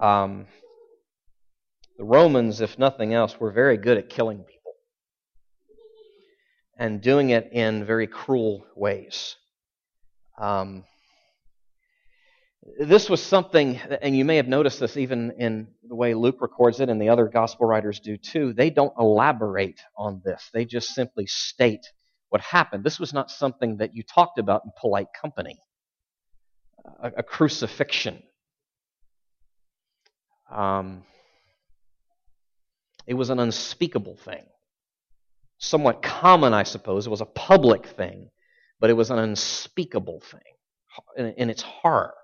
Um, the Romans, if nothing else, were very good at killing people and doing it in very cruel ways. Um, this was something, and you may have noticed this even in the way Luke records it, and the other gospel writers do too. They don't elaborate on this, they just simply state what happened. This was not something that you talked about in polite company a, a crucifixion. Um, it was an unspeakable thing. Somewhat common, I suppose. It was a public thing, but it was an unspeakable thing in, in its horror.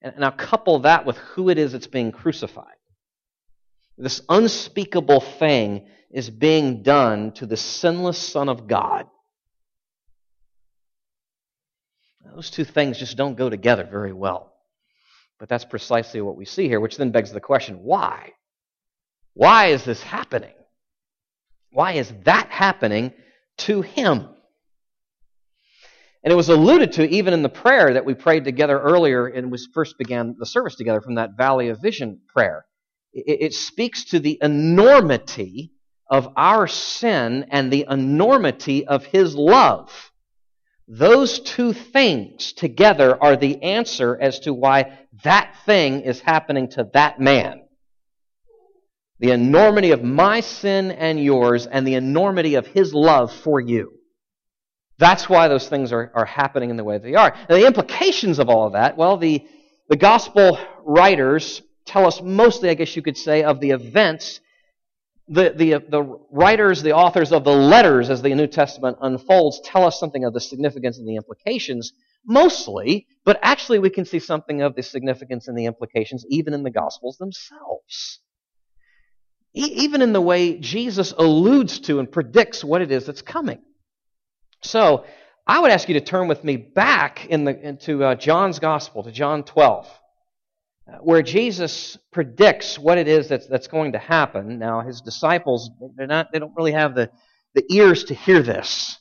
And now couple that with who it is that's being crucified. This unspeakable thing is being done to the sinless Son of God. Those two things just don't go together very well. But that's precisely what we see here, which then begs the question why? Why is this happening? Why is that happening to him? And it was alluded to even in the prayer that we prayed together earlier and we first began the service together from that Valley of Vision prayer. It, it speaks to the enormity of our sin and the enormity of his love. Those two things together are the answer as to why that thing is happening to that man. The enormity of my sin and yours, and the enormity of his love for you. That's why those things are, are happening in the way they are. And the implications of all of that, well, the, the gospel writers tell us mostly, I guess you could say, of the events the, the, the writers, the authors of the letters as the New Testament unfolds tell us something of the significance and the implications, mostly, but actually we can see something of the significance and the implications even in the Gospels themselves. E- even in the way Jesus alludes to and predicts what it is that's coming. So, I would ask you to turn with me back in the, into uh, John's Gospel, to John 12 where Jesus predicts what it is that's, that's going to happen. Now, his disciples, they're not, they don't really have the, the ears to hear this.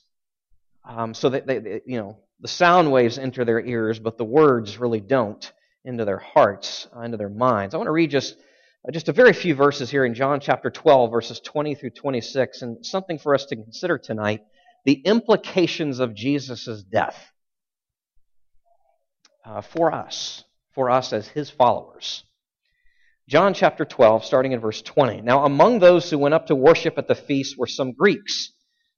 Um, so that they, they, you know, the sound waves enter their ears, but the words really don't into their hearts, uh, into their minds. I want to read just, uh, just a very few verses here in John chapter 12, verses 20 through 26, and something for us to consider tonight the implications of Jesus' death uh, for us for us as his followers. John chapter 12, starting in verse 20. Now, among those who went up to worship at the feast were some Greeks.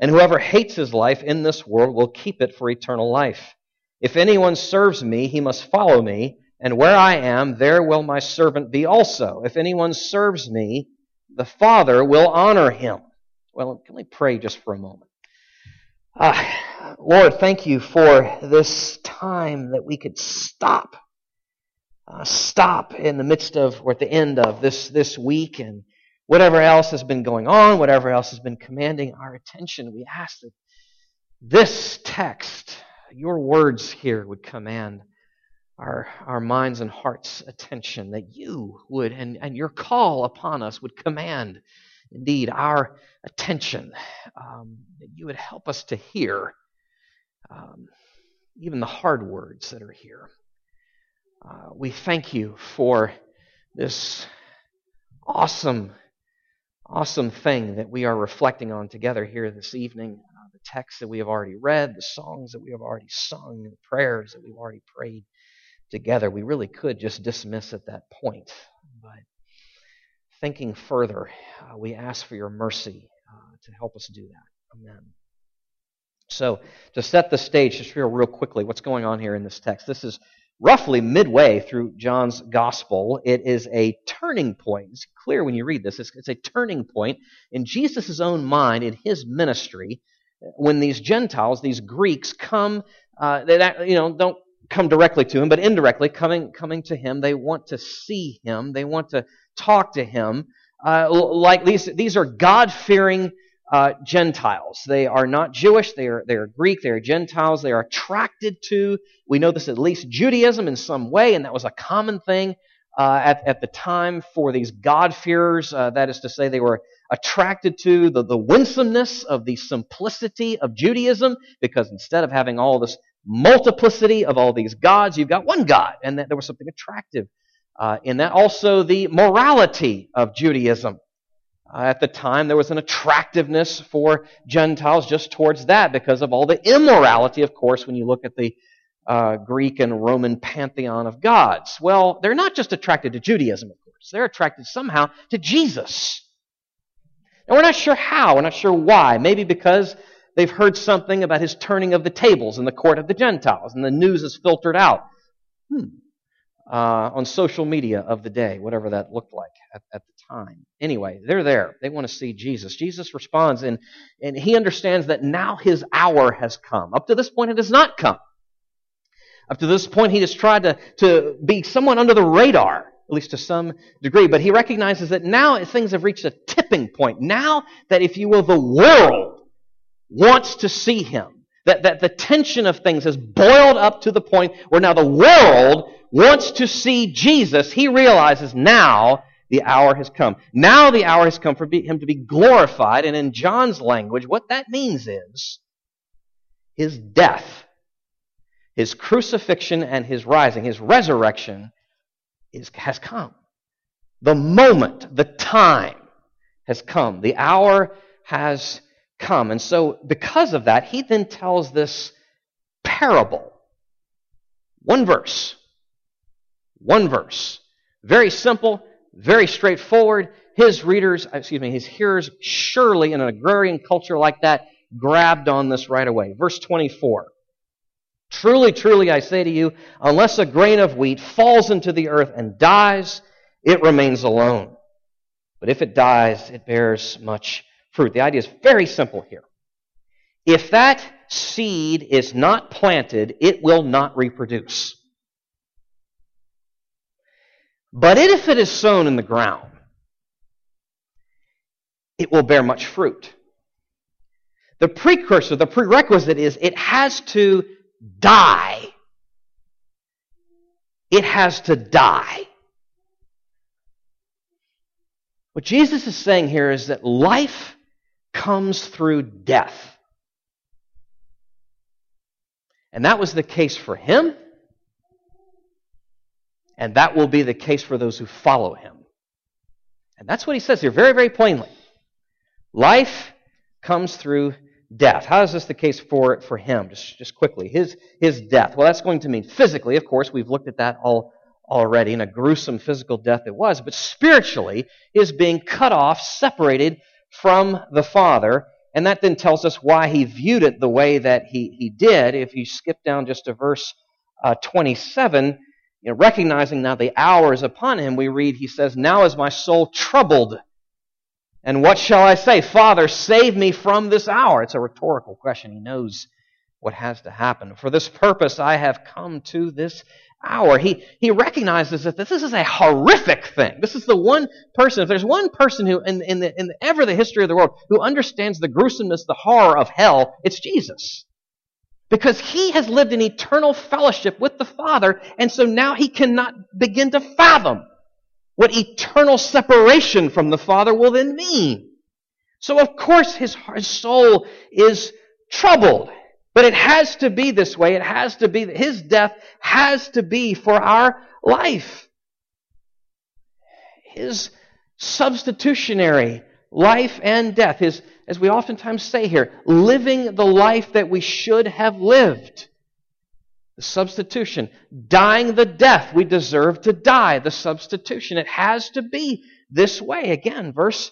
and whoever hates his life in this world will keep it for eternal life. If anyone serves me, he must follow me, and where I am, there will my servant be also. If anyone serves me, the Father will honor him. Well, can we pray just for a moment? Uh, Lord, thank you for this time that we could stop uh, stop in the midst of or at the end of this, this week and whatever else has been going on, whatever else has been commanding our attention, we ask that this text, your words here, would command our, our minds and hearts' attention, that you would, and, and your call upon us would command, indeed, our attention, um, that you would help us to hear um, even the hard words that are here. Uh, we thank you for this awesome, awesome thing that we are reflecting on together here this evening. Uh, the texts that we have already read, the songs that we have already sung, the prayers that we've already prayed together. We really could just dismiss at that point. But thinking further, uh, we ask for your mercy uh, to help us do that. Amen. So, to set the stage, just real, real quickly, what's going on here in this text? This is roughly midway through John's gospel. It is a turning point. It's clear when you read this. It's, it's a turning point in Jesus' own mind, in his ministry, when these Gentiles, these Greeks, come, uh, they you know, don't come directly to him, but indirectly coming, coming to him. They want to see him. They want to talk to him. uh, like these, these are God fearing uh, Gentiles. They are not Jewish, they are, they are Greek, they are Gentiles, they are attracted to, we know this at least, Judaism in some way, and that was a common thing uh, at, at the time for these God-fearers. Uh, that is to say, they were attracted to the, the winsomeness of the simplicity of Judaism, because instead of having all this multiplicity of all these gods, you've got one God, and that there was something attractive uh, in that. Also, the morality of Judaism. Uh, at the time, there was an attractiveness for Gentiles just towards that because of all the immorality, of course, when you look at the uh, Greek and Roman pantheon of gods. Well, they're not just attracted to Judaism, of course. They're attracted somehow to Jesus. And we're not sure how, we're not sure why. Maybe because they've heard something about his turning of the tables in the court of the Gentiles, and the news is filtered out. Hmm uh, on social media of the day, whatever that looked like at, at, the time. Anyway, they're there. They want to see Jesus. Jesus responds, and, and he understands that now his hour has come. Up to this point, it has not come. Up to this point, he has tried to, to be someone under the radar, at least to some degree, but he recognizes that now things have reached a tipping point. Now that, if you will, the world wants to see him. That, that the tension of things has boiled up to the point where now the world wants to see Jesus, he realizes now the hour has come. Now the hour has come for him to be glorified. And in John's language, what that means is his death, his crucifixion, and his rising, his resurrection is, has come. The moment, the time has come. The hour has come. And so, because of that, he then tells this parable. One verse one verse. Very simple, very straightforward. His readers, uh, excuse me, his hearers, surely in an agrarian culture like that, grabbed on this right away. Verse 24. Truly, truly, I say to you, unless a grain of wheat falls into the earth and dies, it remains alone. But if it dies, it bears much fruit. The idea is very simple here. If that seed is not planted, it will not reproduce. But if it is sown in the ground, it will bear much fruit. The precursor, the prerequisite is it has to die. It has to die. What Jesus is saying here is that life comes through death. And that was the case for him. And that will be the case for those who follow him. And that's what he says here very, very plainly. Life comes through death. How is this the case for, for him? Just, just quickly. His, his death. Well, that's going to mean physically, of course. We've looked at that all already, and a gruesome physical death it was. But spiritually, is being cut off, separated from the Father. And that then tells us why he viewed it the way that he, he did. If you skip down just to verse uh, 27, you know, recognizing now the hour is upon him, we read, he says, Now is my soul troubled. And what shall I say? Father, save me from this hour. It's a rhetorical question. He knows what has to happen. For this purpose I have come to this hour. He, he recognizes that this is a horrific thing. This is the one person, if there's one person who, in, in, the, in ever the history of the world, who understands the gruesomeness, the horror of hell, it's Jesus. Because he has lived in eternal fellowship with the Father, and so now he cannot begin to fathom what eternal separation from the Father will then mean. So, of course, his, his soul is troubled. But it has to be this way. It has to be, that his death has to be for our life. His substitutionary life and death, his as we oftentimes say here, living the life that we should have lived. The substitution. Dying the death we deserve to die. The substitution. It has to be this way. Again, verse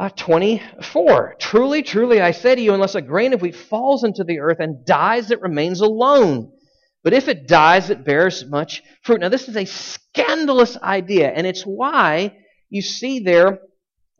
uh, 24. Truly, truly, I say to you, unless a grain of wheat falls into the earth and dies, it remains alone. But if it dies, it bears much fruit. Now, this is a scandalous idea, and it's why you see there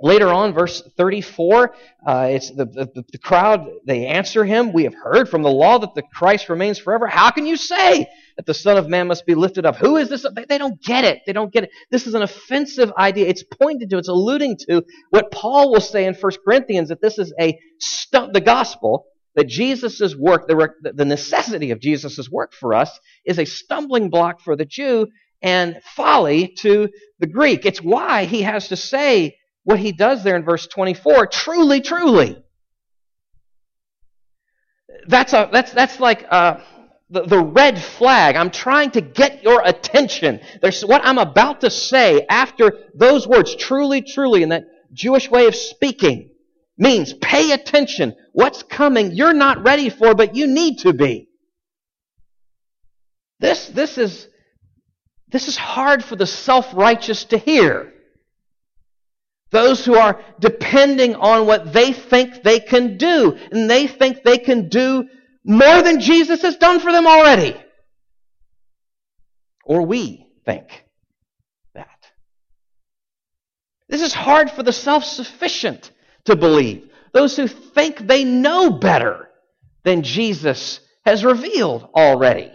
Later on, verse 34, uh, it's the, the, the crowd, they answer him, We have heard from the law that the Christ remains forever. How can you say that the Son of Man must be lifted up? Who is this? They, they don't get it. They don't get it. This is an offensive idea. It's pointed to, it's alluding to what Paul will say in 1 Corinthians that this is a stump, the gospel, that Jesus' work, the, the necessity of Jesus' work for us, is a stumbling block for the Jew and folly to the Greek. It's why he has to say, what he does there in verse 24 truly, truly. That's, a, that's, that's like uh, the, the red flag. I'm trying to get your attention. There's what I'm about to say after those words, truly, truly, in that Jewish way of speaking, means pay attention. What's coming you're not ready for, but you need to be. This, this, is, this is hard for the self righteous to hear. Those who are depending on what they think they can do. And they think they can do more than Jesus has done for them already. Or we think that. This is hard for the self sufficient to believe. Those who think they know better than Jesus has revealed already.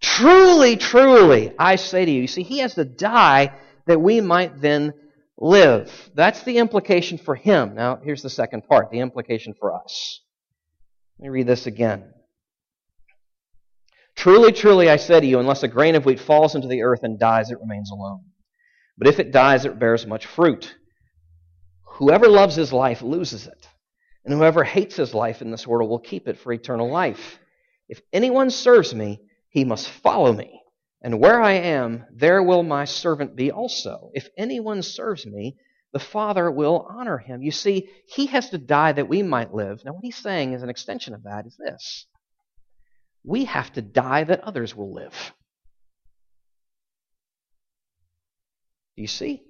Truly, truly, I say to you, you see, he has to die that we might then live. That's the implication for him. Now, here's the second part the implication for us. Let me read this again. Truly, truly, I say to you, unless a grain of wheat falls into the earth and dies, it remains alone. But if it dies, it bears much fruit. Whoever loves his life loses it, and whoever hates his life in this world will keep it for eternal life. If anyone serves me, he must follow me. And where I am, there will my servant be also. If anyone serves me, the Father will honor him. You see, he has to die that we might live. Now, what he's saying is an extension of that is this we have to die that others will live. Do you see?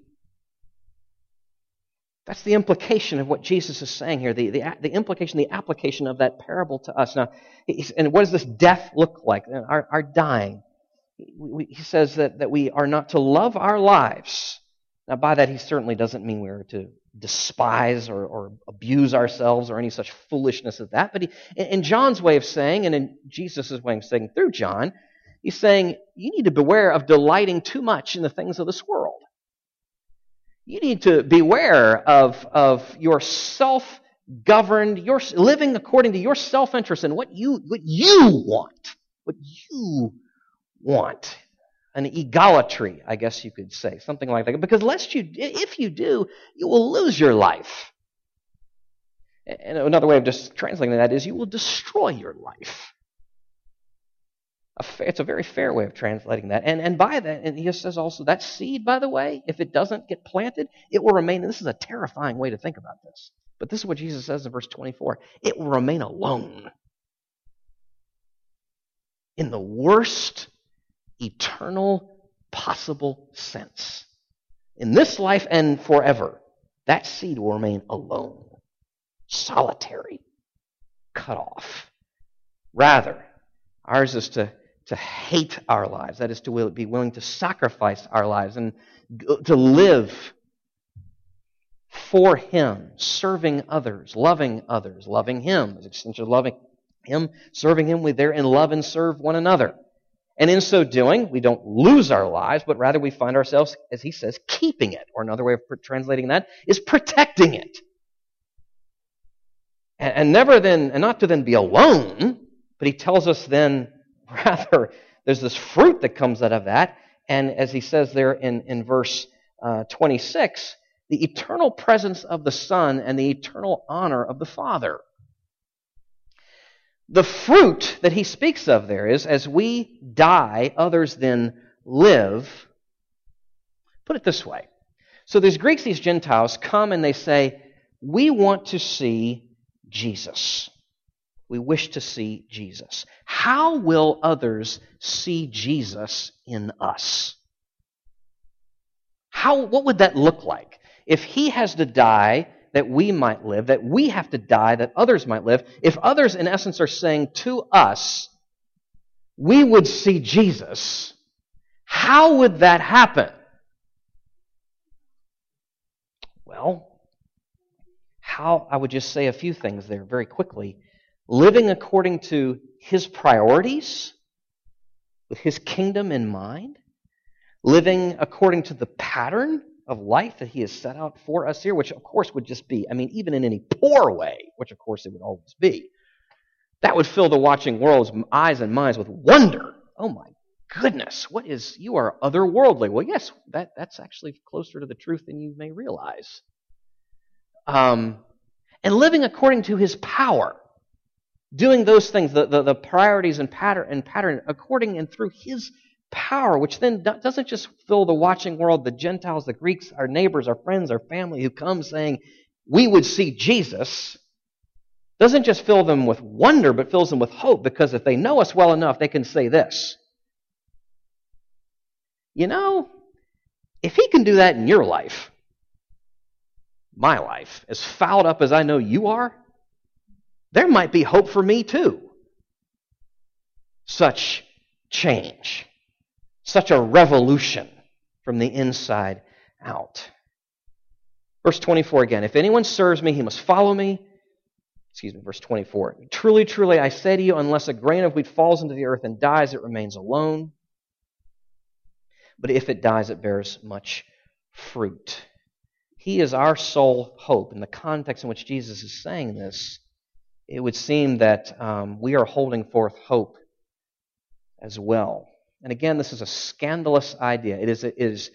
That's the implication of what Jesus is saying here, the, the, the implication, the application of that parable to us. Now, and what does this death look like? Our, our dying he says that, that we are not to love our lives. Now, by that, he certainly doesn't mean we are to despise or, or abuse ourselves or any such foolishness as that. But he, in John's way of saying, and in Jesus' way of saying through John, he's saying you need to beware of delighting too much in the things of this world. You need to beware of, of your self governed, your living according to your self interest and what you, what you want, what you want. An egolatry, I guess you could say, something like that. Because lest you, if you do, you will lose your life. And another way of just translating that is you will destroy your life. It's a very fair way of translating that. And, and by that, and he says also that seed, by the way, if it doesn't get planted, it will remain. And this is a terrifying way to think about this. But this is what Jesus says in verse 24 it will remain alone. In the worst eternal possible sense. In this life and forever, that seed will remain alone, solitary, cut off. Rather, ours is to, to hate our lives. That is to be willing to sacrifice our lives and to live for Him, serving others, loving others, loving Him, as extension of loving Him, serving Him. We therein love and serve one another. And in so doing, we don't lose our lives, but rather we find ourselves, as he says, keeping it. Or another way of translating that is protecting it. And, and never then, and not to then be alone, but he tells us then, rather, there's this fruit that comes out of that. And as he says there in, in verse uh, 26, the eternal presence of the Son and the eternal honor of the Father. The fruit that he speaks of there is as we die, others then live. Put it this way. So these Greeks, these Gentiles come and they say, We want to see Jesus. We wish to see Jesus. How will others see Jesus in us? How, what would that look like? If he has to die that we might live, that we have to die that others might live, if others, in essence, are saying to us, we would see Jesus, how would that happen? Well, how, I would just say a few things there very quickly. Living according to his priorities, with his kingdom in mind, living according to the pattern of life that he has set out for us here, which of course would just be, I mean, even in any poor way, which of course it would always be, that would fill the watching world's eyes and minds with wonder. Oh my goodness, what is, you are otherworldly. Well, yes, that, that's actually closer to the truth than you may realize. Um, and living according to his power, doing those things, the, the, the priorities and pattern, and pattern according and through his power, which then doesn't just fill the watching world, the Gentiles, the Greeks, our neighbors, our friends, our family who come saying, we would see Jesus, doesn't just fill them with wonder, but fills them with hope because if they know us well enough, they can say this. You know, if he can do that in your life, my life, as fouled up as I know you are, there might be hope for me too. Such change, such a revolution from the inside out. Verse 24 again If anyone serves me, he must follow me. Excuse me, verse 24. Truly, truly, I say to you, unless a grain of wheat falls into the earth and dies, it remains alone. But if it dies, it bears much fruit. He is our sole hope. In the context in which Jesus is saying this, it would seem that um, we are holding forth hope as well. And again, this is a scandalous idea. It is, it is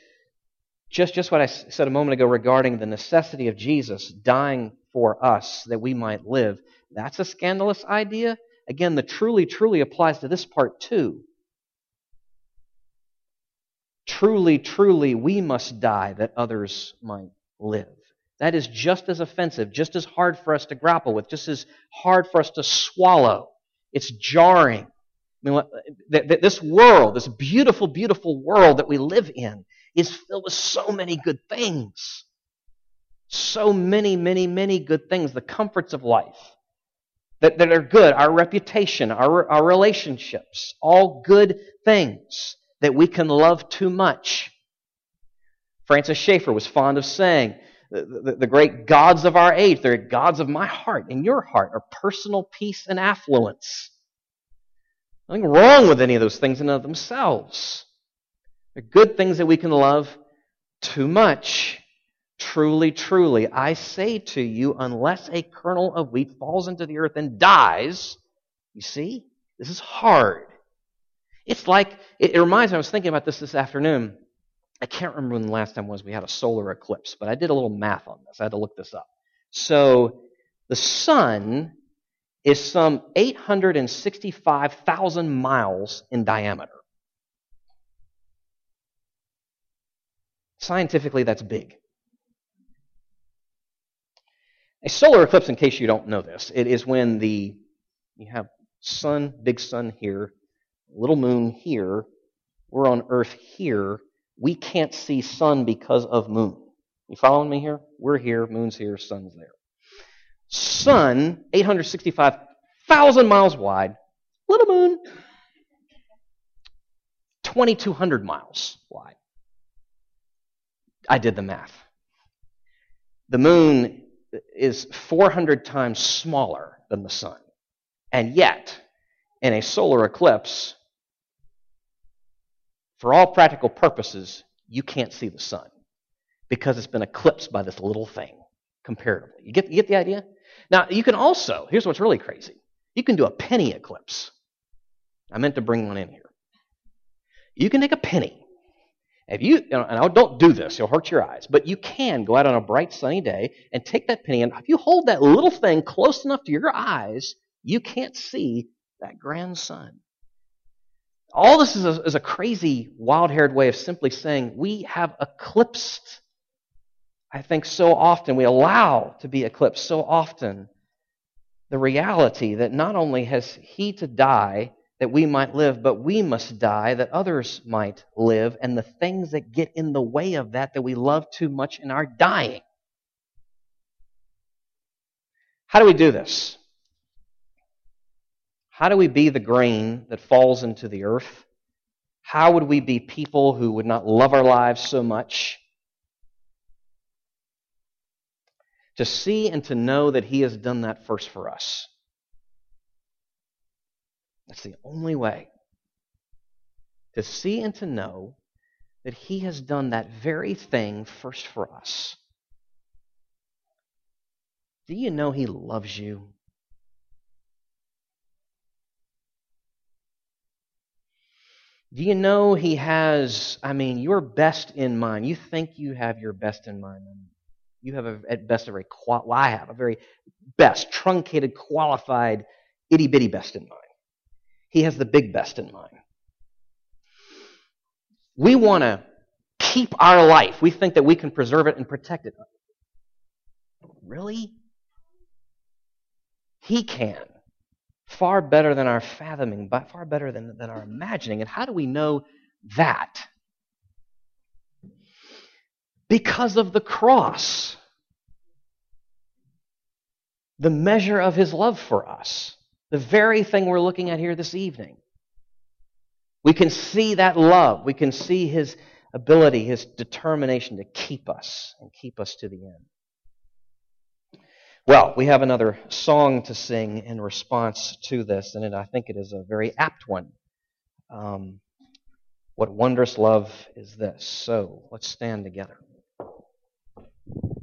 just, just what I said a moment ago regarding the necessity of Jesus dying for us that we might live. That's a scandalous idea. Again, the truly, truly applies to this part too. Truly, truly, we must die that others might live. That is just as offensive, just as hard for us to grapple with, just as hard for us to swallow. It's jarring. I mean, this world, this beautiful, beautiful world that we live in, is filled with so many good things. So many, many, many good things, the comforts of life that, that are good, our reputation, our, our relationships, all good things that we can love too much. Francis Schaeffer was fond of saying, the, the, the, great gods of our age, they're gods of my heart and your heart, are personal peace and affluence. Nothing wrong with any of those things in of themselves. They're good things that we can love too much. Truly, truly, I say to you, unless a kernel of wheat falls into the earth and dies, you see, this is hard. It's like, it, it reminds me, I was thinking about this this afternoon. I can't remember when the last time was we had a solar eclipse, but I did a little math on this. I had to look this up. So the sun is some 865,000 miles in diameter. Scientifically, that's big. A solar eclipse, in case you don't know this, it is when the you have sun, big sun here, little moon here, we're on Earth here. We can't see sun because of moon. You following me here? We're here, moon's here, sun's there. Sun, 865,000 miles wide, little moon, 2,200 miles wide. I did the math. The moon is 400 times smaller than the sun. And yet, in a solar eclipse, for all practical purposes, you can't see the sun because it's been eclipsed by this little thing comparatively. You get, you get the idea? Now, you can also, here's what's really crazy you can do a penny eclipse. I meant to bring one in here. You can take a penny. If you, and don't do this, you'll hurt your eyes, but you can go out on a bright sunny day and take that penny, and if you hold that little thing close enough to your eyes, you can't see that grand sun. All this is a, is a crazy, wild haired way of simply saying we have eclipsed I think so often we allow to be eclipsed so often the reality that not only has he to die that we might live, but we must die that others might live, and the things that get in the way of that that we love too much in our dying. How do we do this? How do we be the grain that falls into the earth? How would we be people who would not love our lives so much To see and to know that He has done that first for us. That's the only way. To see and to know that He has done that very thing first for us. Do you know He loves you? Do you know He has, I mean, your best in mind? You think you have your best in mind. You have, a, at best, a very, well, I have a very best, truncated, qualified, itty bitty best in mind. He has the big best in mind. We want to keep our life. We think that we can preserve it and protect it. Really? He can. Far better than our fathoming, but far better than, than our imagining. And how do we know that? Because of the cross. The measure of his love for us. The very thing we're looking at here this evening. We can see that love. We can see his ability, his determination to keep us and keep us to the end. Well, we have another song to sing in response to this, and I think it is a very apt one. Um, what wondrous love is this? So let's stand together.